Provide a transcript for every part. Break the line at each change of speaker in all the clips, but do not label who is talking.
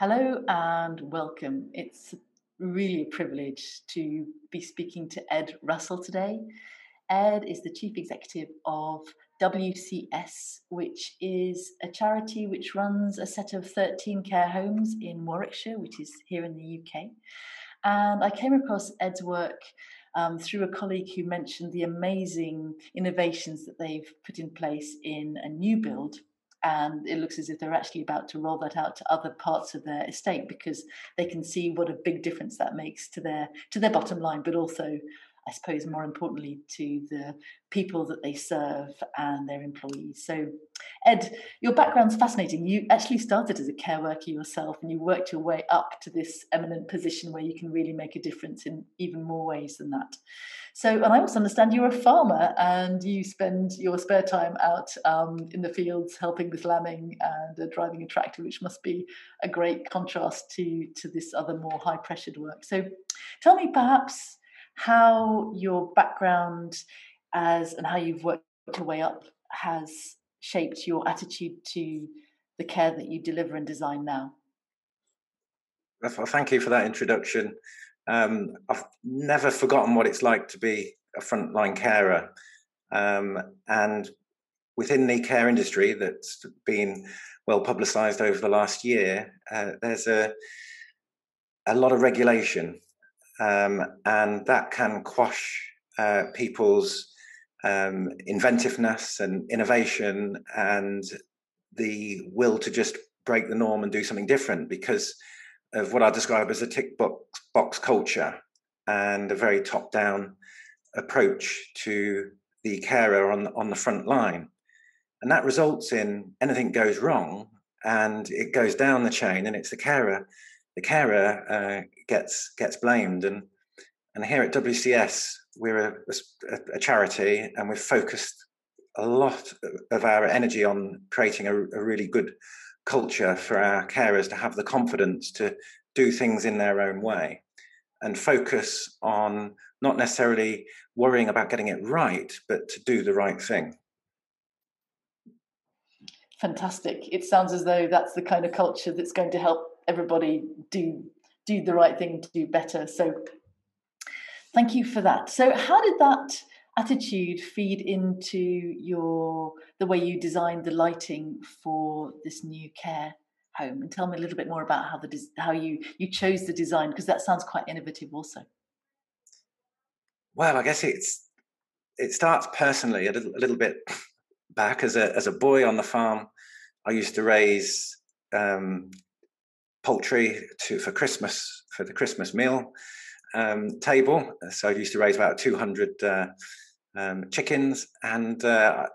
Hello and welcome. It's really a privilege to be speaking to Ed Russell today. Ed is the Chief Executive of WCS, which is a charity which runs a set of 13 care homes in Warwickshire, which is here in the UK. And I came across Ed's work um, through a colleague who mentioned the amazing innovations that they've put in place in a new build. And it looks as if they're actually about to roll that out to other parts of their estate because they can see what a big difference that makes to their to their bottom line, but also I suppose more importantly to the people that they serve and their employees. So, Ed, your background's fascinating. You actually started as a care worker yourself and you worked your way up to this eminent position where you can really make a difference in even more ways than that. So, and I also understand you're a farmer and you spend your spare time out um, in the fields helping with lambing and uh, driving a tractor, which must be a great contrast to, to this other more high pressured work. So, tell me perhaps how your background as and how you've worked your way up has shaped your attitude to the care that you deliver and design now.
Thank you for that introduction. Um, I've never forgotten what it's like to be a frontline carer. Um, and within the care industry that's been well publicized over the last year, uh, there's a, a lot of regulation um, and that can quash uh, people's um, inventiveness and innovation and the will to just break the norm and do something different because of what I describe as a tick box, box culture and a very top down approach to the carer on on the front line, and that results in anything goes wrong and it goes down the chain, and it's the carer the carer uh, gets gets blamed. And and here at WCS, we're a, a, a, charity, and we've focused a lot of our energy on creating a, a really good culture for our carers to have the confidence to do things in their own way and focus on not necessarily worrying about getting it right, but to do the right thing.
Fantastic. It sounds as though that's the kind of culture that's going to help everybody do do the right thing to do better. So thank you for that. So how did that attitude feed into your the way you designed the lighting for this new care home? And tell me a little bit more about how the how you you chose the design because that sounds quite innovative also.
Well, I guess it's it starts personally a little, a little bit back as a as a boy on the farm. I used to raise um, poultry to for Christmas for the Christmas meal um, table. So I used to raise about 200 uh, um, chickens, and uh,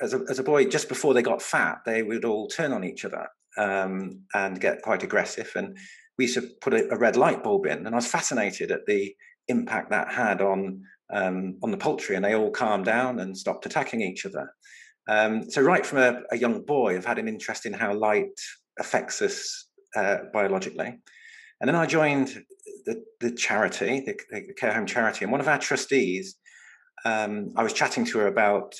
as a, as a boy, just before they got fat, they would all turn on each other um, and get quite aggressive. And we used to put a, a, red light bulb in, and I was fascinated at the impact that had on um, on the poultry, and they all calmed down and stopped attacking each other. Um, so right from a, a, young boy, I've had an interest in how light affects us uh, biologically. And then I joined the, the charity, the, the, care home charity, and one of our trustees, um, I was chatting to her about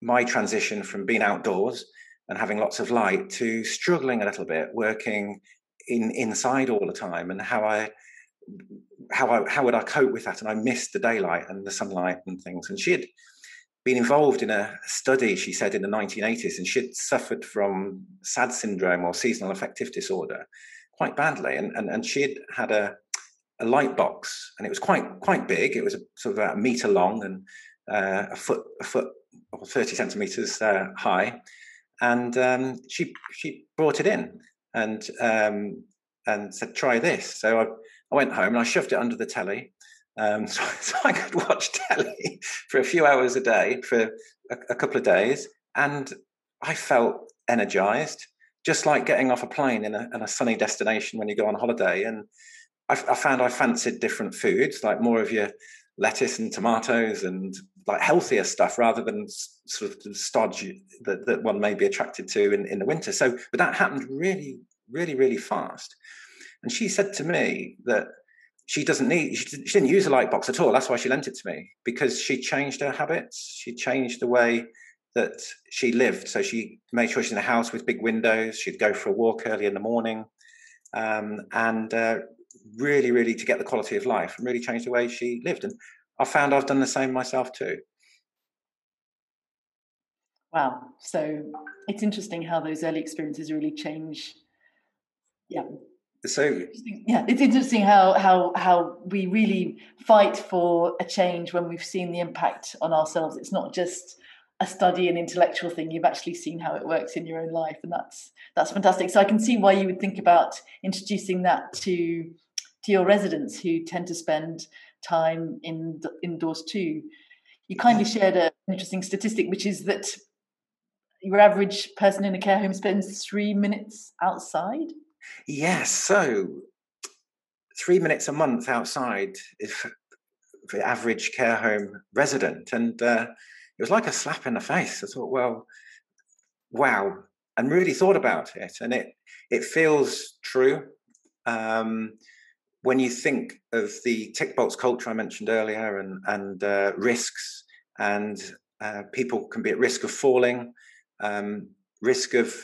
my transition from being outdoors and having lots of light to struggling a little bit, working in inside all the time, and how I how I how would I cope with that? And I missed the daylight and the sunlight and things. And she had been involved in a study, she said, in the 1980s, and she'd suffered from SAD syndrome or seasonal affective disorder quite badly. And, and, and she had had a, a light box, and it was quite quite big. It was a, sort of about a meter long and uh, a foot a foot or 30 centimeters uh, high. And um, she she brought it in and um, and said, "Try this." So I, I went home and I shoved it under the telly um, so, so, I could watch telly for a few hours a day for a, a, couple of days, and I felt energized, just like getting off a plane in a, in a sunny destination when you go on holiday. And I, I, found I fancied different foods, like more of your lettuce and tomatoes and like healthier stuff rather than sort of stodge that, that one may be attracted to in, in the winter. So, but that happened really, really, really fast. And she said to me that she doesn't need she, didn't use a light box at all that's why she lent it to me because she changed her habits she changed the way that she lived so she made sure she's in a house with big windows she'd go for a walk early in the morning um, and uh, really, really to get the quality of life and really change the way she lived. And I found I've done the same myself too.
Wow. So it's interesting how those early experiences really change. Yeah.
So
yeah, it's interesting how how how we really fight for a change when we've seen the impact on ourselves. It's not just a study and intellectual thing. You've actually seen how it works in your own life, and that's that's fantastic. So I can see why you would think about introducing that to to your residents who tend to spend time in indoors too. You kindly mm. shared an interesting statistic, which is that your average person in a care home spends three minutes outside.
Yes, so three minutes a month outside is the average care home resident, and uh, it was like a slap in the face. I thought, well, wow, and really thought about it, and it it feels true. Um, when you think of the tick box culture I mentioned earlier, and and uh, risks, and uh, people can be at risk of falling, um, risk of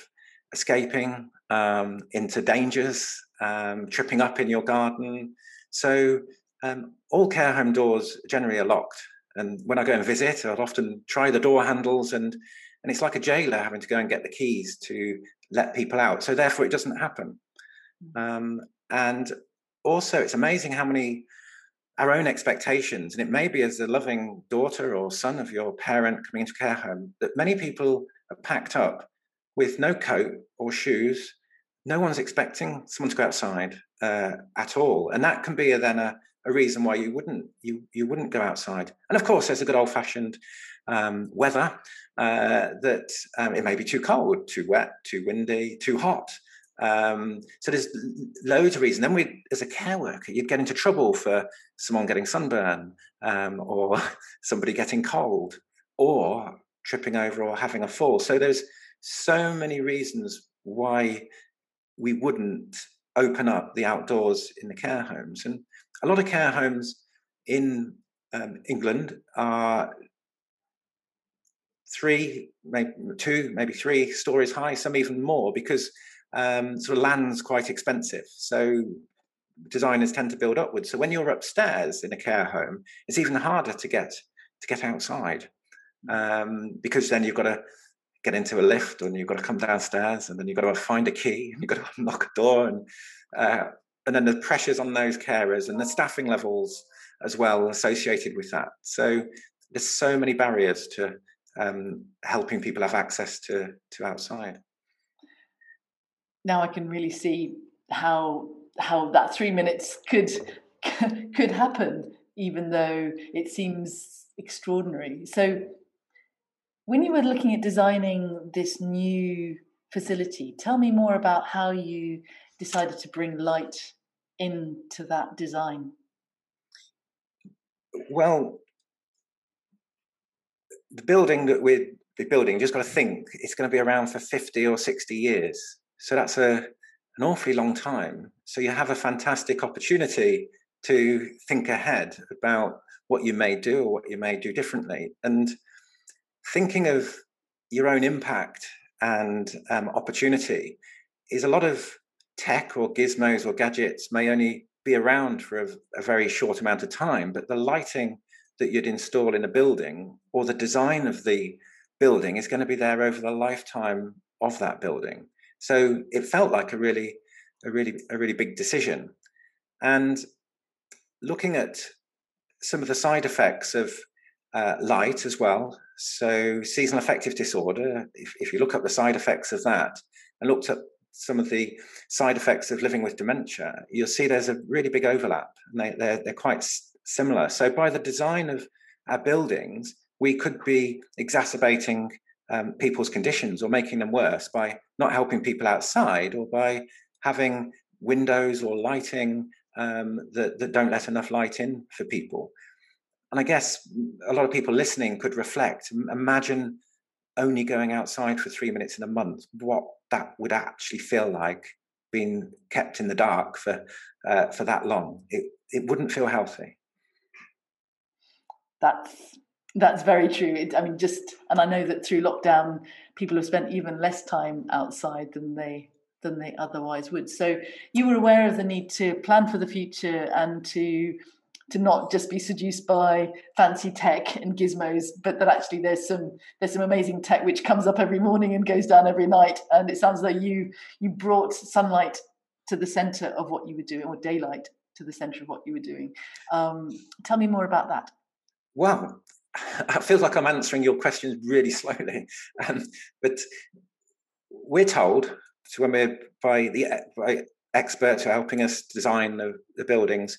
escaping um, into dangers, um, tripping up in your garden. So um, all care home doors generally are locked. And when I go and visit, I'll often try the door handles, and and it's like a jailer having to go and get the keys to let people out. So therefore, it doesn't happen. Hmm. Um, and also, it's amazing how many our own expectations, and it may be as a loving daughter or son of your parent coming into care home, that many people are packed up with no coat or shoes. No one's expecting someone to go outside uh, at all, and that can be a, then a, a, reason why you wouldn't you you wouldn't go outside. And of course, there's a good old fashioned um, weather uh, that um, it may be too cold, too wet, too windy, too hot. Um, so there's loads of reasons. Then we, as a care worker, you'd get into trouble for someone getting sunburn um, or somebody getting cold or tripping over or having a fall. So there's so many reasons why we wouldn't open up the outdoors in the care homes. And a lot of care homes in um, England are three, maybe two, maybe three stories high, some even more, because um, sort of land's quite expensive. So designers tend to build upwards. So when you're upstairs in a care home, it's even harder to get to get outside um, because then you've got to get into a lift and you've got to come downstairs and then you've got to find a key and you've got to unlock a door and uh, and then the pressures on those carers and the staffing levels as well associated with that. So there's so many barriers to um, helping people have access to to outside
now I can really see how how that three minutes could could happen, even though it seems extraordinary. So, when you were looking at designing this new facility, tell me more about how you decided to bring light into that design.
Well, the building that we're building, you just got to think it's going to be around for 50 or 60 years. So that's a, an awfully long time. So you have a fantastic opportunity to think ahead about what you may do or what you may do differently. And thinking of your own impact and um, opportunity is a lot of tech or gizmos or gadgets may only be around for a, a, very short amount of time, but the lighting that you'd install in a building or the design of the building is going to be there over the lifetime of that building. So it felt like a really, a really, a really big decision. And looking at some of the side effects of uh, light as well. So seasonal affective disorder. If, if you look up the side effects of that, and looked at some of the side effects of living with dementia, you'll see there's a really big overlap, and they, they're, they're quite similar. So by the design of our buildings, we could be exacerbating um, people's conditions or making them worse by not helping people outside or by having windows or lighting um, that, that don't let enough light in for people. And I guess a lot of people listening could reflect imagine only going outside for three minutes in a month, what that would actually feel like being kept in the dark for, uh, for that long. It, it wouldn't feel healthy.
That's that's very true. It, I mean, just and I know that through lockdown, people have spent even less time outside than they than they otherwise would. So you were aware of the need to plan for the future and to to not just be seduced by fancy tech and gizmos, but that actually there's some there's some amazing tech which comes up every morning and goes down every night. And it sounds like you you brought sunlight to the center of what you were doing, or daylight to the center of what you were doing. Um, tell me more about that.
Well, it feels like I'm answering your questions really slowly, um, but we're told so when we're by the by experts who are helping us design the, the buildings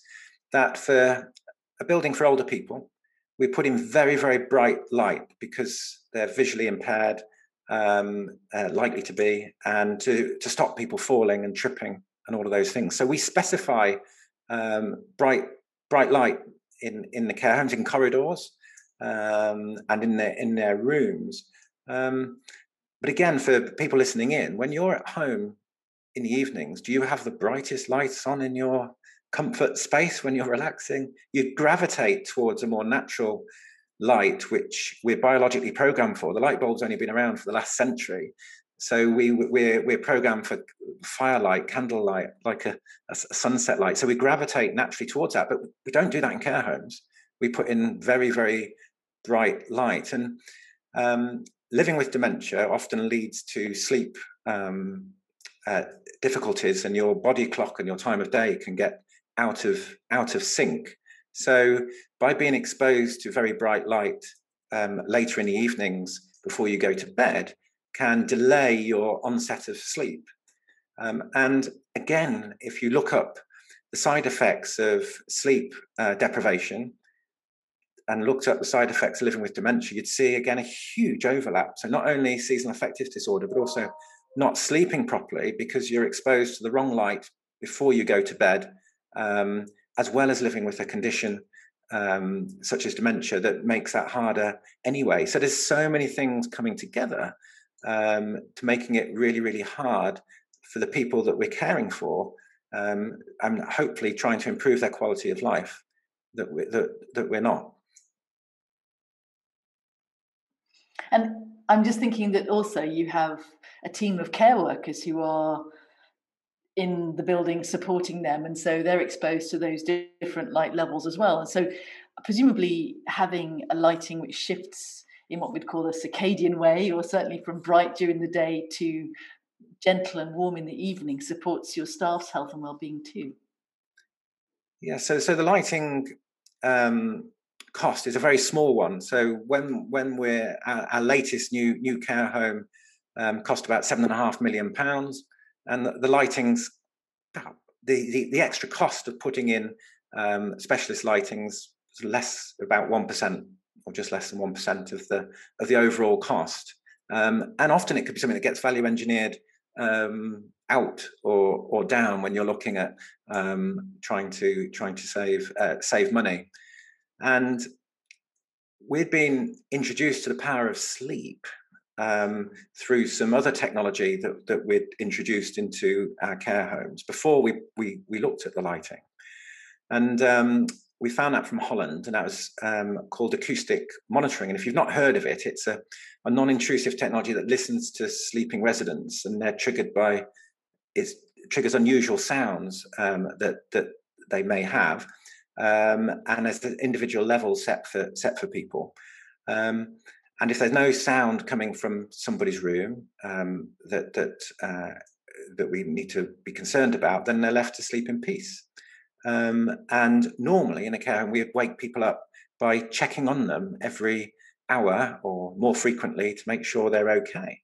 that for a building for older people, we put in very, very bright light because they're visually impaired, um, uh, likely to be, and to, to stop people falling and tripping and all of those things. So we specify um, bright, bright light in, in the care homes, in corridors, um, and in their in their rooms. Um, but again, for people listening in, when you're at home in the evenings, do you have the brightest lights on in your comfort space when you're relaxing? You gravitate towards a more natural light, which we're biologically programmed for. The light bulb's only been around for the last century. So we, we're, we're programmed for firelight, candlelight, like a, a sunset light. So we gravitate naturally towards that, but we don't do that in care homes. We put in very, very bright light. And um, living with dementia often leads to sleep um, uh, difficulties, and your body clock and your time of day can get out of out of sync. So by being exposed to very bright light um, later in the evenings before you go to bed, can delay your onset of sleep. Um, and again, if you look up the side effects of sleep uh, deprivation, and looked at the side effects of living with dementia, you'd see again a huge overlap. So not only seasonal affective disorder, but also not sleeping properly because you're exposed to the wrong light before you go to bed, um, as well as living with a condition um, such as dementia that makes that harder anyway. So there's so many things coming together um, to making it really, really hard for the people that we're caring for, um, and hopefully trying to improve their quality of life that we, that, that we're not.
And I'm just thinking that also you have a team of care workers who are in the building supporting them, and so they're exposed to those different light levels as well. And so, presumably, having a lighting which shifts in what we'd call a circadian way, or certainly from bright during the day to gentle and warm in the evening, supports your staff's health and well-being too.
Yeah, so so the lighting um, cost is a very small one. So when when we're our, our latest new new care home um, cost about seven and a half million pounds, and the, the lighting's the, the, the extra cost of putting in um, specialist lightings is less about one percent or just less than one percent of the of the overall cost. Um, and often it could be something that gets value engineered um, out or or down when you're looking at um, trying to trying to save uh, save money. And we'd been introduced to the power of sleep um, through some other technology that, that we'd introduced into our care homes before we, we, we looked at the lighting. And um, we found that from Holland, and that was um, called acoustic monitoring. And if you've not heard of it, it's a, a non intrusive technology that listens to sleeping residents, and they're triggered by it triggers unusual sounds um, that, that they may have um, and there's the individual levels set for set for people. Um, and if there's no sound coming from somebody's room um, that that uh, that we need to be concerned about, then they're left to sleep in peace. Um, and normally in a care home, we would wake people up by checking on them every hour or more frequently to make sure they're okay.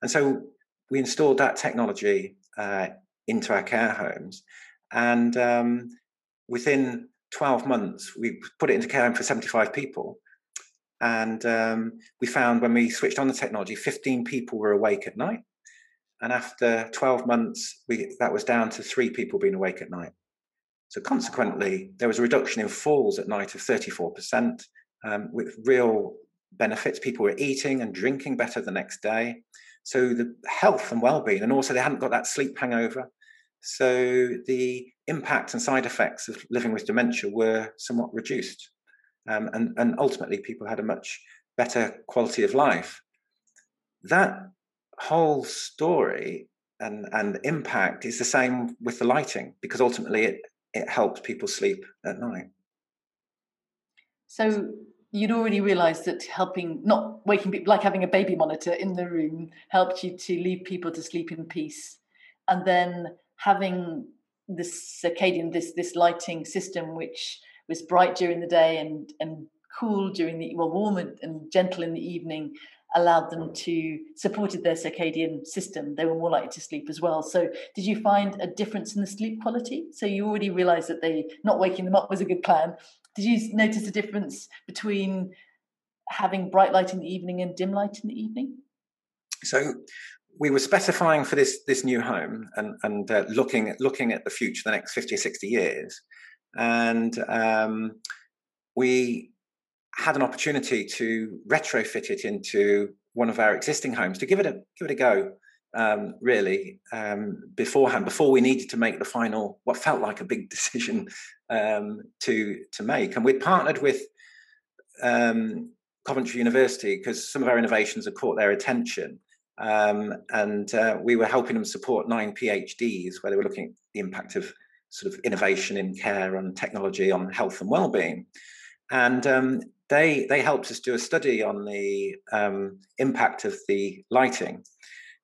And so we installed that technology uh, into our care homes, and um, within 12 months, we put it into care home for 75 people. And um, we found when we switched on the technology, 15 people were awake at night. And after 12 months, we, that was down to three people being awake at night. So consequently, there was a reduction in falls at night of 34%, um, with real benefits. People were eating and drinking better the next day. So the health and well-being, and also they hadn't got that sleep hangover. So the impact and side effects of living with dementia were somewhat reduced. Um, and, and ultimately, people had a much better quality of life. That whole story and and impact is the same with the lighting because ultimately it it helps people sleep at night.
So you'd already realised that helping, not waking people, like having a baby monitor in the room, helped you to leave people to sleep in peace, and then having this circadian, this this lighting system, which was bright during the day and and cool during the well, warm and gentle in the evening, allowed them to supported their circadian system. They were more likely to sleep as well. So did you find a difference in the sleep quality? So you already realized that they not waking them up was a good plan. Did you notice a difference between having bright light in the evening and dim light in the evening?
So we were specifying for this this new home and and uh, looking looking at the future the next 50 or 60 years and um, we had an opportunity to retrofit it into one of our existing homes to give it a give it a go. Um, really, um, beforehand, before we needed to make the final, what felt like a big decision um, to to make, and we'd partnered with um, Coventry University because some of our innovations had caught their attention, um, and uh, we were helping them support nine PhDs where they were looking at the impact of sort of innovation in care and technology on health and well-being. And um, they they helped us do a study on the um, impact of the lighting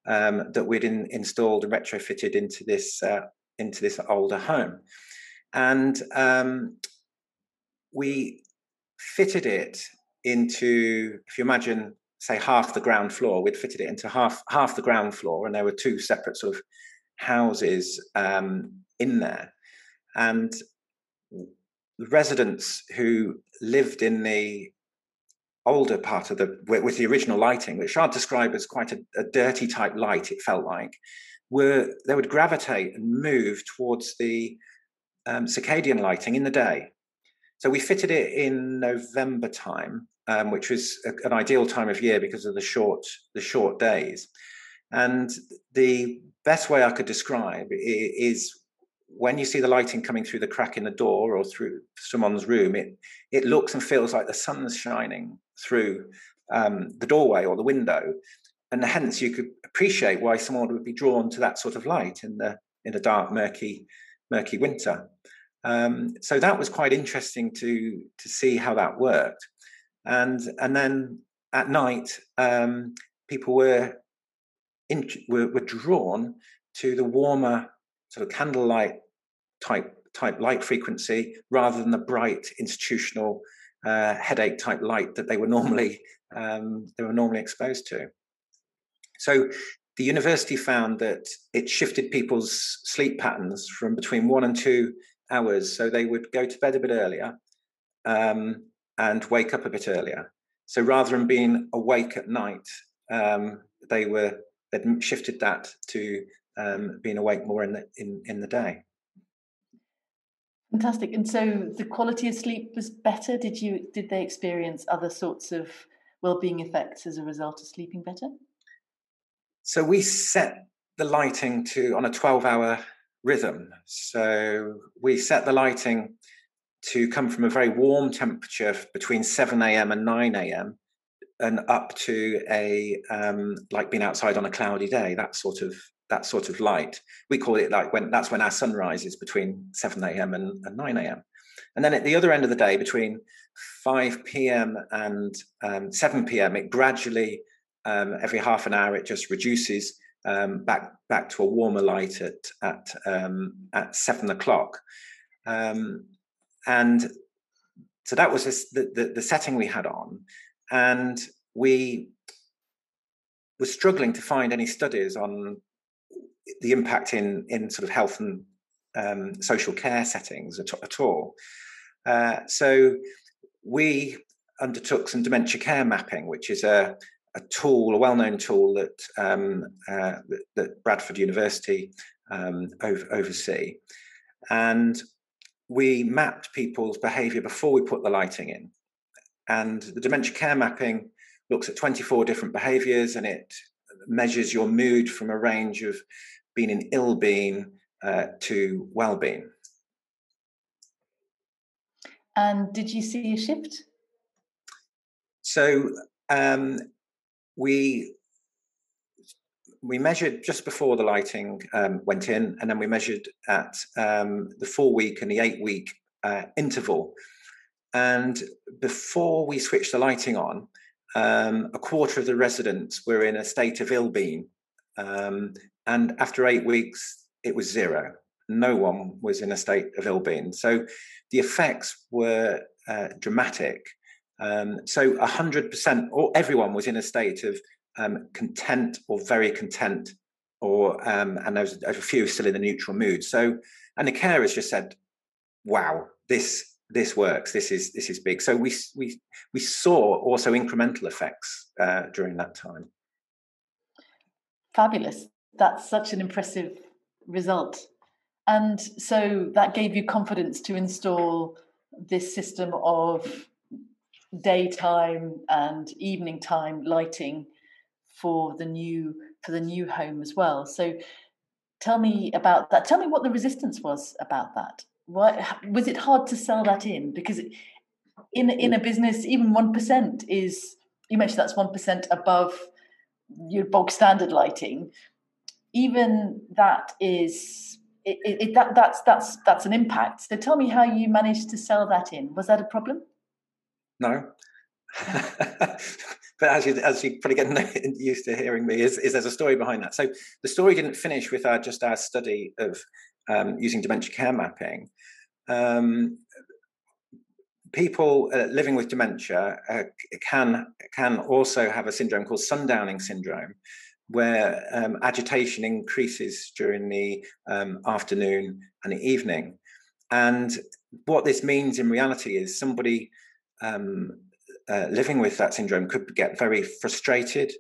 um, that we'd in, installed and retrofitted into this uh, into this older home, and um, we fitted it into if you imagine say half the ground floor we'd fitted it into half half the ground floor and there were two separate sort of houses um, in there and the residents who lived in the older part of the with the original lighting, which I'd describe as quite a, a, dirty type light, it felt like, were they would gravitate and move towards the um, circadian lighting in the day. So we fitted it in November time, um, which was a, an ideal time of year because of the short the short days. And the best way I could describe is when you see the lighting coming through the crack in the door or through someone's room, it it looks and feels like the sun's shining through um, the doorway or the window, and hence you could appreciate why someone would be drawn to that sort of light in the in a dark, murky, murky winter. Um, so that was quite interesting to to see how that worked, and and then at night um, people were, in, were were drawn to the warmer sort of candlelight type type light frequency rather than the bright institutional uh, headache type light that they were normally um, they were normally exposed to. So the university found that it shifted people's sleep patterns from between one and two hours. So they would go to bed a bit earlier um, and wake up a bit earlier. So rather than being awake at night, um, they were they'd shifted that to um, being awake more in the in, in the day.
Fantastic. And so the quality of sleep was better. Did you did they experience other sorts of well-being effects as a result of sleeping better?
So we set the lighting to on a 12-hour rhythm. So we set the lighting to come from a very warm temperature between 7 a.m. and 9 a.m. and up to a um, like being outside on a cloudy day, that sort of that sort of light. We call it like when that's when our sun rises between 7 a.m. And, and 9 a.m. And then at the other end of the day, between 5 p.m. and um, 7 p.m., it gradually, um, every half an hour, it just reduces um, back back to a warmer light at at um, at seven o'clock. Um, and so that was the, the, the setting we had on, and we were struggling to find any studies on the impact in in sort of health and um, social care settings at, at all. Uh, so we undertook some dementia care mapping, which is a, a tool, a well-known tool that um, uh, that, that, Bradford University um, over, oversee, and we mapped people's behaviour before we put the lighting in. And the dementia care mapping looks at 24 different behaviours and it measures your mood from a range of being in ill being uh, to well being.
And did you see a shift?
So um, we we measured just before the lighting um, went in, and then we measured at um, the four week and the eight week uh, interval. And before we switched the lighting on, um, a quarter of the residents were in a state of ill being. Um, and after eight weeks, it was zero. No one was in a state of ill being. So the effects were uh, dramatic. Um, so 100%, or everyone was in a state of um, content or very content, or um, and there was a few still in the neutral mood. So, and the carers just said, "Wow, this this works. This is this is big." So we we we saw also incremental effects uh, during that time.
Fabulous! That's such an impressive result, and so that gave you confidence to install this system of daytime and evening time lighting for the new for the new home as well. So tell me about that. Tell me what the resistance was about that. What was it hard to sell that in? Because in in a business, even one percent is you mentioned that's one percent above your bog standard lighting. Even that is it, it, that that's that's that's an impact. So tell me how you managed to sell that in. Was that a problem?
No. but as you as you probably get used to hearing me, is, is there's a story behind that. So the story didn't finish with our just our study of um, using dementia care mapping. Um, people uh, living with dementia uh, can can also have a syndrome called sundowning syndrome, where um, agitation increases during the um, afternoon and the evening. And what this means in reality is somebody um, uh, living with that syndrome could get very frustrated.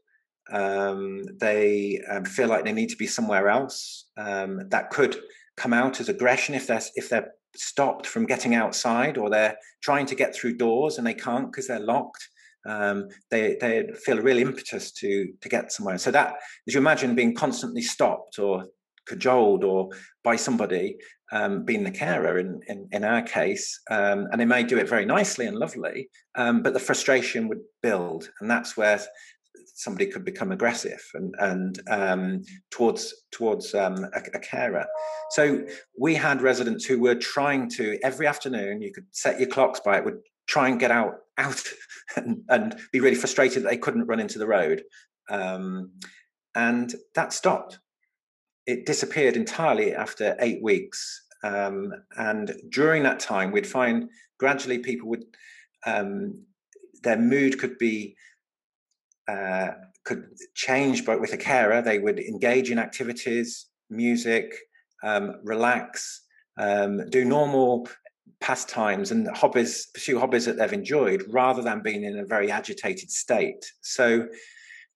Um, they um, feel like they need to be somewhere else. Um, that could come out as aggression if they're if they're stopped from getting outside or they're trying to get through doors and they can't because they're locked. Um, they they feel a real impetus to to get somewhere. So that, as you imagine, being constantly stopped or cajoled or by somebody um, being the carer in, in, in our case, um, and they may do it very nicely and lovely, um, but the frustration would build, and that's where somebody could become aggressive and and um, towards towards um, a, a, carer. So we had residents who were trying to every afternoon. You could set your clocks by it. Would try and get out out and, and be really frustrated that they couldn't run into the road, um, and that stopped it disappeared entirely after eight weeks. Um, and during that time, we'd find gradually people would um, their mood could be uh, could change, but with a carer, they would engage in activities, music, um, relax, um, do normal pastimes and hobbies, pursue hobbies that they've enjoyed, rather than being in a very agitated state. So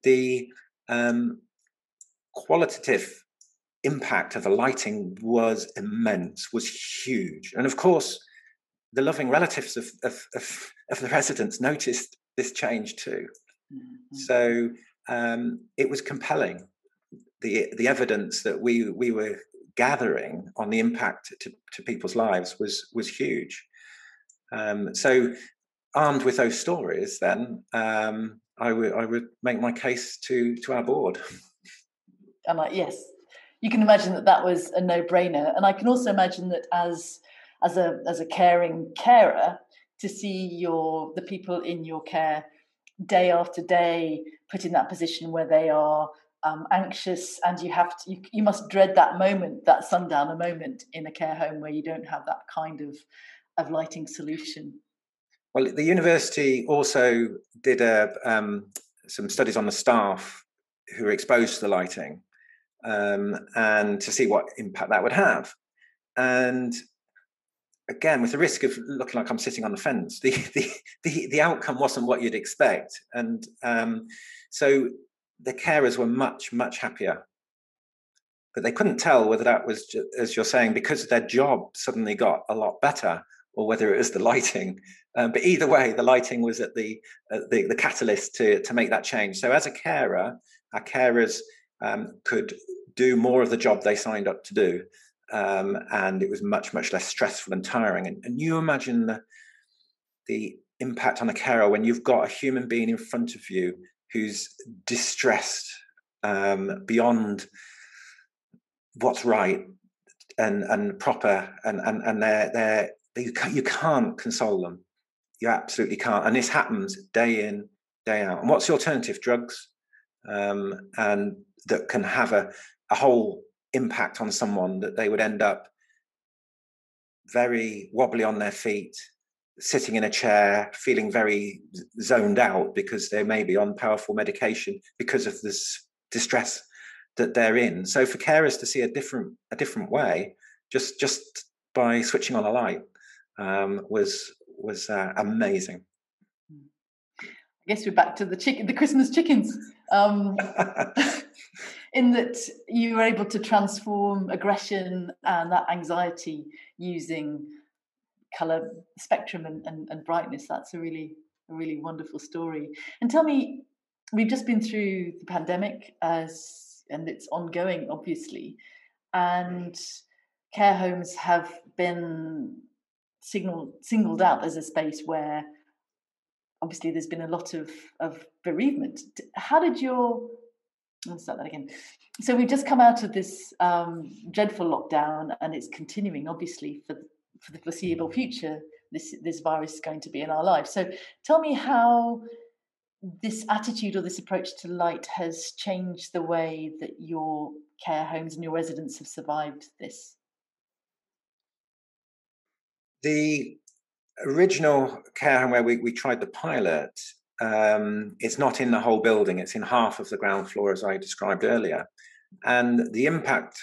the um, qualitative impact of the lighting was immense, was huge. And of course, the loving relatives of, of, of, of the residents noticed this change too. Mm-hmm. So um, it was compelling. The, the evidence that we, we were gathering on the impact to, to people's lives was, was huge. Um, so, armed with those stories, then um, I would I would make my case to to our board.
I'm like, yes, you can imagine that that was a no-brainer and i can also imagine that as as a as a caring carer to see your the people in your care day after day put in that position where they are um, anxious and you have to you, you must dread that moment that sundowner moment in a care home where you don't have that kind of of lighting solution
well the university also did a, um, some studies on the staff who were exposed to the lighting um, and to see what impact that would have. And again, with the risk of looking like I'm sitting on the fence, the the the, the outcome wasn't what you'd expect, and um, so the carers were much much happier. But they couldn't tell whether that was, as you're saying, because their job suddenly got a lot better, or whether it was the lighting. Um, but either way, the lighting was at the, the the catalyst to to make that change. So as a carer, our carers um, could do more of the job they signed up to do. Um, and it was much, much less stressful and tiring. And, and you imagine the, the impact on a carer when you've got a human being in front of you who's distressed um, beyond what's right and and proper and and and they're they're you can't, you can't console them. You absolutely can't. And this happens day in day out. And what's the alternative? Drugs um, and that can have a, a whole impact on someone that they would end up very wobbly on their feet sitting in a chair feeling very zoned out because they may be on powerful medication because of this distress that they're in. So for carers to see a different a different way, just just by switching on a light, um, was was uh, amazing.
I guess we're back to the chicken, the Christmas chickens. Um, in that you were able to transform aggression and that anxiety using color spectrum and, and, and brightness. That's a really a really wonderful story. And tell me, we've just been through the pandemic as and it's ongoing, obviously. And care homes have been signaled, singled out as a space where obviously there's been a lot of, of bereavement. How did your Let's start that again. So we've just come out of this um, dreadful lockdown, and it's continuing, obviously, for for the foreseeable future. This this virus is going to be in our lives. So tell me how this attitude or this approach to light has changed the way that your care homes and your residents have survived this?
The original care home where we, we tried the pilot, um, it's not in the whole building, it's in half of the ground floor, as I described earlier. And the impact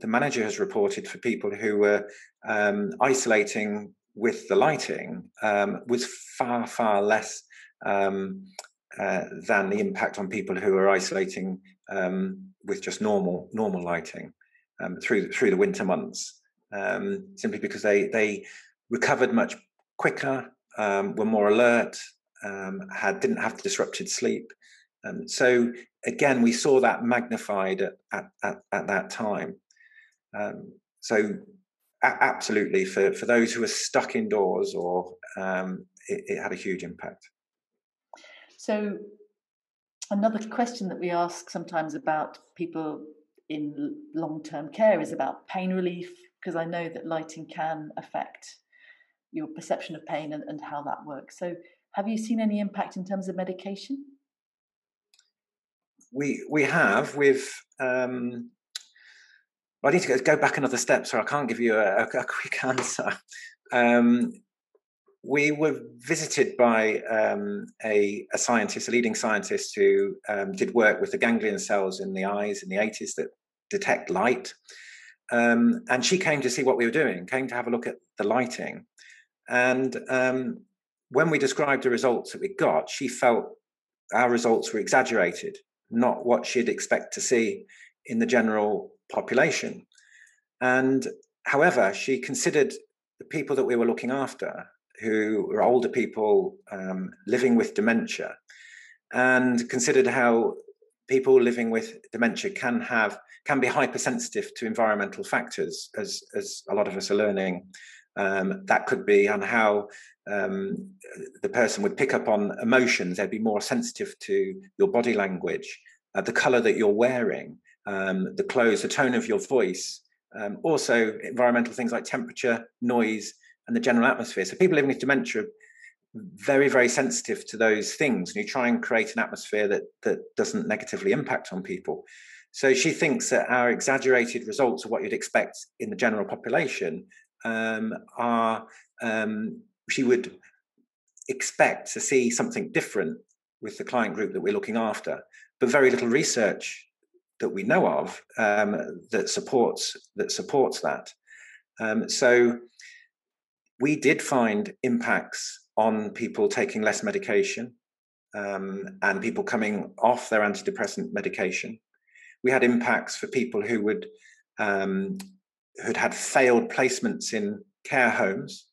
the manager has reported for people who were um, isolating with the lighting um, was far, far less um, uh, than the impact on people who are isolating um, with just normal normal lighting um, through through the winter months. Simply because they they recovered much quicker, were more alert, um, had didn't have disrupted sleep. so again, we saw that magnified at at, at, at that time. so absolutely for, for those who are stuck indoors or um, it, it, had a huge impact
so, another question that we ask sometimes about people in long term care is about pain relief, because I know that lighting can affect your perception of pain and, and how that works. So, have you seen any impact in terms of medication?
We we have with. Um, I need to go back another step, so I can't give you a, a quick answer. Um, we were visited by um, a, a, scientist, a leading scientist who um, did work with the ganglion cells in the eyes in the 80s that detect light. Um, and she came to see what we were doing, came to have a look at the lighting. And um, when we described the results that we got, she felt our results were exaggerated, not what she'd expect to see in the general population. And however, she considered the people that we were looking after who were older people um, living with dementia and considered how people living with dementia can have can be hypersensitive to environmental factors as as a lot of us are learning um, that could be on how um, the person would pick up on emotions they'd be more sensitive to your body language uh, the color that you're wearing um, the clothes the tone of your voice um, also environmental things like temperature noise and the general atmosphere. So people living with dementia are very very sensitive to those things and you try and create an atmosphere that that doesn't negatively impact on people so she thinks that our exaggerated results of what you'd expect in the general population um, are um, she would expect to see something different with the client group that we're looking after but very little research that we know of um, that supports that supports that um, so we did find impacts on people taking less medication um, and people coming off their antidepressant medication. We had impacts for people who would um, who'd had failed placements in care homes,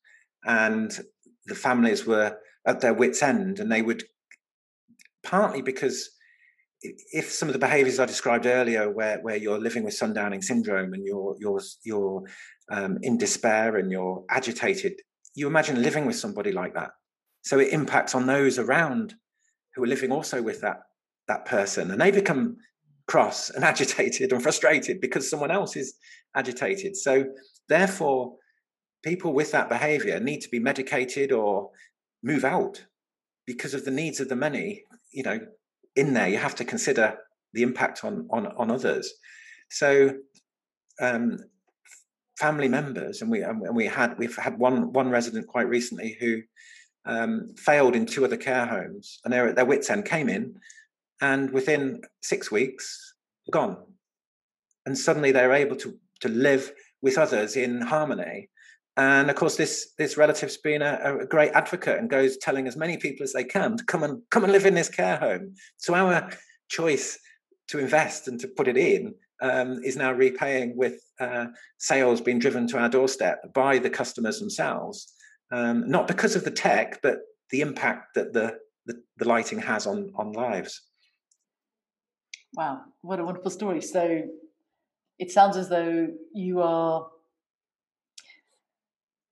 and the families were at their wits' end, and they would partly because if some of the behaviours I described earlier, where where you're living with sundowning syndrome and you're you're you're um, in despair and you're agitated, you imagine living with somebody like that. So it impacts on those around who are living also with that that person, and they become cross and agitated and frustrated because someone else is agitated. So, therefore, people with that behavior need to be medicated or move out because of the needs of the many. You know, in there, you have to consider the impact on on, on others. So, um, family members, and we and we had we've had one one resident quite recently who um, failed in two other care homes, and their their wits end came in, and within six weeks, gone, and suddenly they're able to to live with others in harmony. And of course, this this relative's been a, a, great advocate and goes telling as many people as they can to come and come and live in this care home. So our choice to invest and to put it in um, is now repaying with uh, sales being driven to our doorstep by the customers themselves, um, not because of the tech, but the impact that the, the, the lighting has on on lives.
Wow, what a wonderful story! So it sounds as though you are.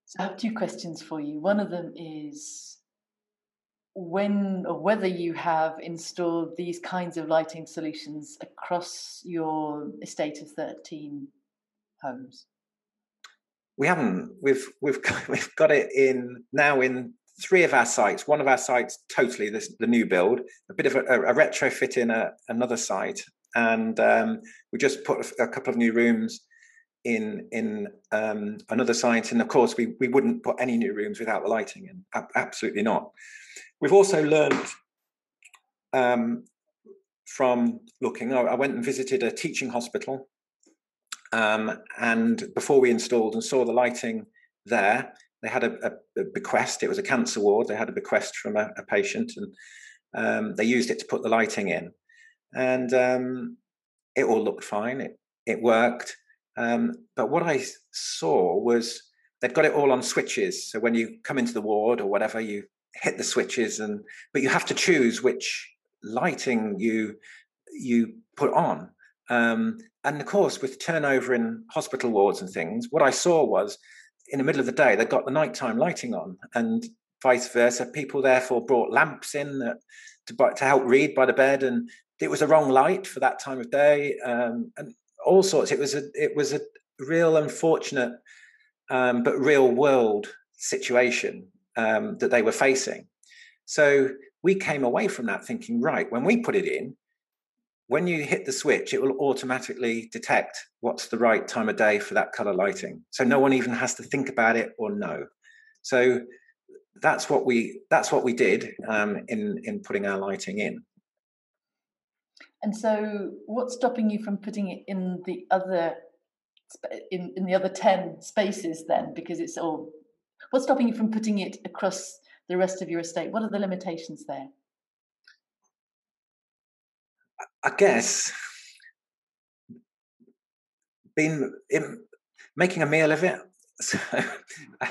So I have two questions for you. One of them is when or whether you have installed these kinds of lighting solutions across your estate of 13 homes
we haven't we've we've got, we've got it in now in three of our sites one of our sites totally this the new build a bit of a, a retrofit in a, another site. And um, we just put a, a, couple of new rooms in in um, another site. And of course we we wouldn't put any new rooms without the lighting in. Absolutely not. We've also learned um, from looking, I went and visited a teaching hospital. Um, and before we installed and saw the lighting there, they had a, a, a, bequest. It was a cancer ward. They had a bequest from a, a patient, and um, they used it to put the lighting in. And um, it all looked fine. It it worked. Um, but what I saw was they'd got it all on switches. So when you come into the ward or whatever, you hit the switches and but you have to choose which lighting you you put on um, and of course with turnover in hospital wards and things what i saw was in the middle of the day they got the nighttime lighting on and vice versa people therefore brought lamps in to, to help read by the bed and it was the wrong light for that time of day um, and all sorts it was a it was a real unfortunate um, but real world situation um, that they were facing. So we came away from that thinking, right, when we put it in, when you hit the switch, it will automatically detect what's the right time of day for that color lighting. So no one even has to think about it or know. So that's what we that's what we did um, in in putting our lighting in.
And so, what's stopping you from putting it in the other in in the other ten spaces then? Because it's all What's stopping you from putting it across the rest of your estate? What are the limitations there?
I guess been in, making a meal of it. So,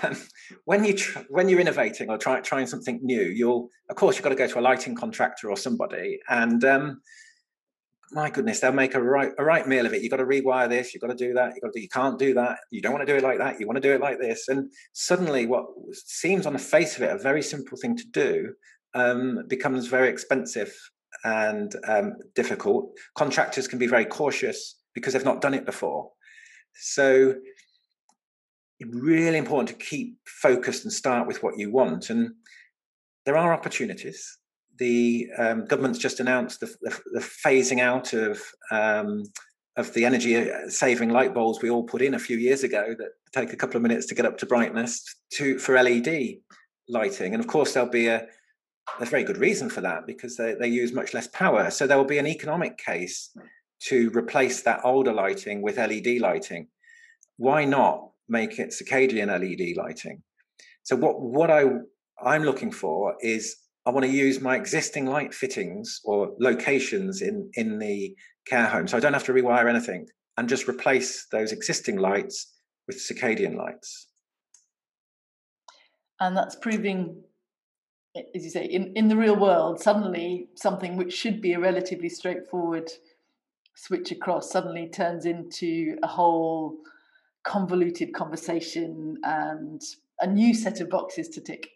um, when you tr- when you're innovating or try, trying something new, you'll of course you've got to go to a lighting contractor or somebody, and um, my goodness, they'll make a right a right meal of it. You've got to rewire this, you've got to do that, you've got to do, you can't do that, you don't want to do it like that, you want to do it like this. And suddenly what seems on the face of it a very simple thing to do um, becomes very expensive and um, difficult. Contractors can be very cautious because they've not done it before. So really important to keep focused and start with what you want. And there are opportunities the um, government's just announced the, the, the phasing out of um, of the energy uh, saving light bulbs we all put in a few years ago that take a couple of minutes to get up to brightness to for LED lighting, and of course there'll be a a very good reason for that because they, they use much less power. So there will be an economic case to replace that older lighting with LED lighting. Why not make it circadian LED lighting? So what what I I'm looking for is I want to use my existing light fittings or locations in, in the care home. So I don't have to rewire anything and just replace those existing lights with circadian lights.
And that's proving, as you say, in, in the real world, suddenly something which should be a relatively straightforward switch across suddenly turns into a whole convoluted conversation and a new set of boxes to tick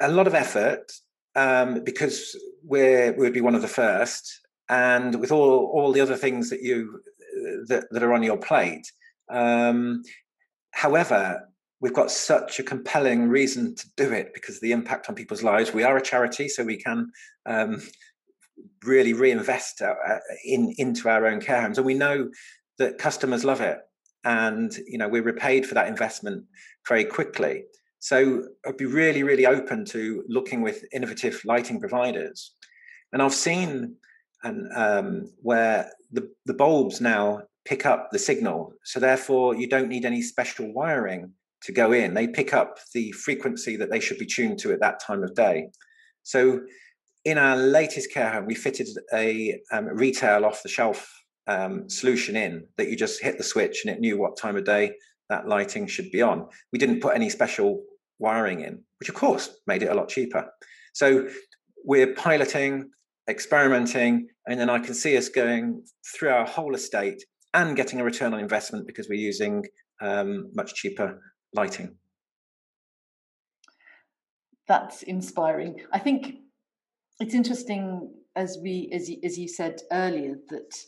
a lot of effort um, because we're we'd be one of the first. and with all all the other things that you that, that are on your plate. Um, however, we've got such a compelling reason to do it because the impact on people's lives. We are a charity, so we can um, really reinvest uh, in into our own care homes, and we know that customers love it, and you know we're repaid for that investment very quickly. So I'd be really, really open to looking with innovative lighting providers, and I've seen and um, where the the bulbs now pick up the signal, so therefore you don't need any special wiring to go in. They pick up the frequency that they should be tuned to at that time of day. So in our latest care home, we fitted a um, retail off the shelf um, solution in that you just hit the switch and it knew what time of day that lighting should be on. We didn't put any special wiring in, which of course made it a lot cheaper. So we're piloting, experimenting, and then I can see us going through our whole estate and getting a return on investment because we're using um, much cheaper lighting.
That's inspiring. I think it's interesting as we as you, as you said earlier that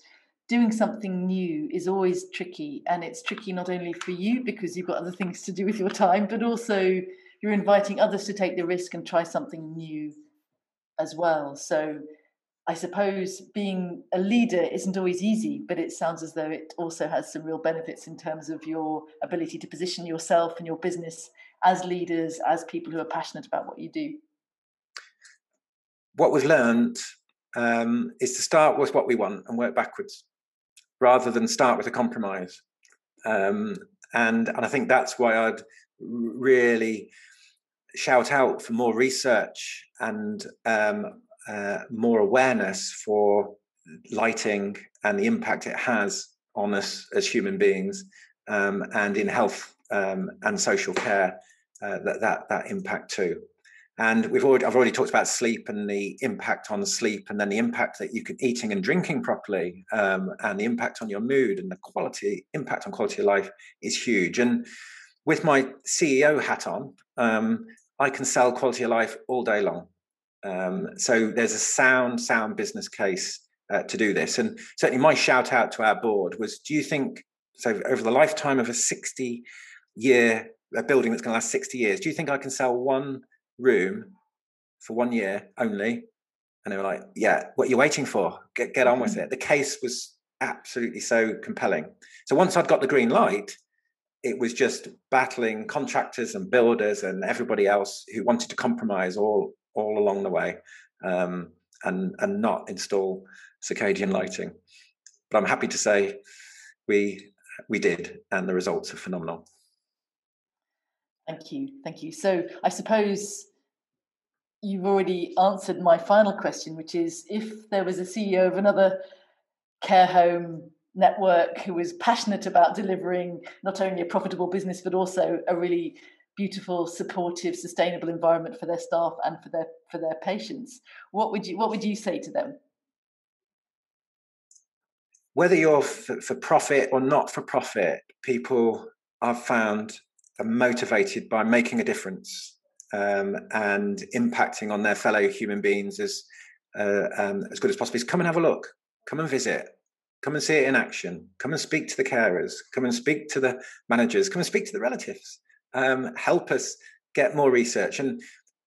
doing something new is always tricky and it's tricky not only for you because you've got other things to do with your time but also you're inviting others to take the risk and try something new as well so i suppose being a leader isn't always easy but it sounds as though it also has some real benefits in terms of your ability to position yourself and your business as leaders as people who are passionate about what you do
what we've learned um, is to start with what we want and work backwards rather than start with a compromise. Um, and, and I think that's why I'd really shout out for more research and um, uh, more awareness for lighting and the impact it has on us as human beings um, and in health um, and social care uh, that, that that impact too and we've already I've already talked about sleep and the impact on sleep, and then the impact that you can eating and drinking properly, um, and the impact on your mood and the quality impact on quality of life is huge. And with my CEO hat on, um, I can sell quality of life all day long. Um, so there's a sound, sound business case uh, to do this. And certainly, my shout out to our board was: Do you think so? Over the lifetime of a 60 year a building that's going to last 60 years, do you think I can sell one room for one year only. And they were like, yeah, what are you waiting for? Get, get on with mm-hmm. it. The case was absolutely so compelling. So once I'd got the green light, it was just battling contractors and builders and everybody else who wanted to compromise all all along the way um, and and not install circadian lighting. But I'm happy to say we we did, and the results are phenomenal.
Thank you, thank you. So I suppose you've already answered my final question, which is if there was a CEO of another care home network who was passionate about delivering not only a profitable business but also a really beautiful supportive sustainable environment for their staff and for their for their patients. What would you what would you say to them?
Whether you're for, for profit or not for profit people i've found are motivated by making a difference um, and impacting on their fellow human beings as uh, um, as good as possible. Is come and have a look, come and visit, come and see it in action, come and speak to the carers, come and speak to the managers, come and speak to the relatives, um, help us get more research. And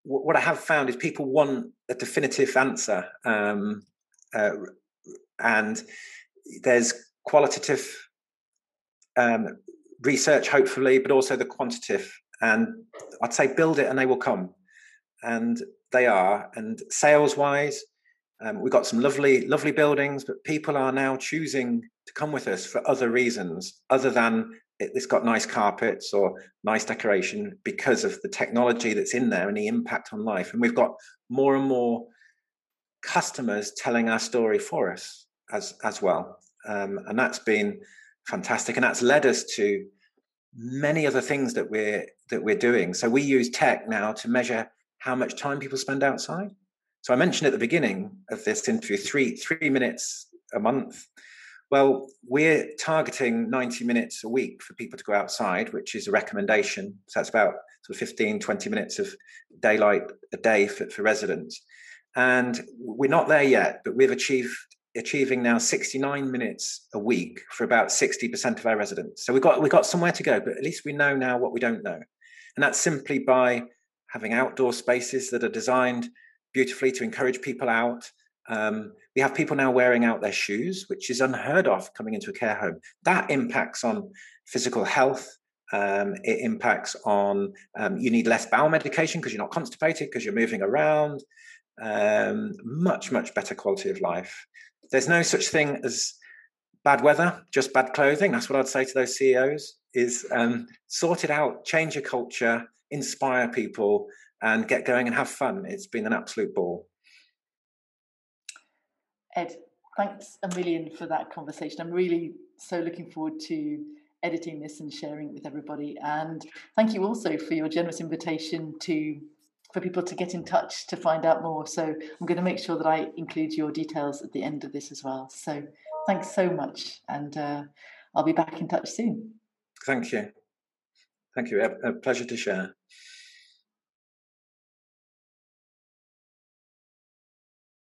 w- what I have found is people want a definitive answer, um, uh, and there's qualitative um, research, hopefully, but also the quantitative and I'd say build it and they will come. And they are. And sales wise, um, we've got some lovely, lovely buildings, but people are now choosing to come with us for other reasons, other than it, has got nice carpets or nice decoration because of the technology that's in there and the impact on life. And we've got more and more customers telling our story for us as as well. Um, and that's been fantastic. And that's led us to many other things that we're that we're doing. So we use tech now to measure how much time people spend outside. So I mentioned at the beginning of this interview three three minutes a month. Well, we're targeting 90 minutes a week for people to go outside, which is a recommendation. So that's about sort of 15, 20 minutes of daylight a day for, for residents. And we're not there yet, but we've achieved achieving now 69 minutes a week for about 60% of our residents. So we've got we've got somewhere to go, but at least we know now what we don't know. And that's simply by having outdoor spaces that are designed beautifully to encourage people out. Um, we have people now wearing out their shoes, which is unheard of coming into a care home. That impacts on physical health. Um, it impacts on um, you need less bowel medication because you're not constipated because you're moving around. Um, much much better quality of life. There's no such thing as bad weather, just bad clothing. That's what I'd say to those CEOs: is um, sort it out, change your culture, inspire people, and get going and have fun. It's been an absolute ball.
Ed, thanks a million for that conversation. I'm really so looking forward to editing this and sharing it with everybody. And thank you also for your generous invitation to for people to get in touch to find out more. So I'm going to make sure that I include your details at the end of this as well. So thanks so much, and uh, I'll be back in touch soon.
Thank you. Thank you. A, a pleasure to share.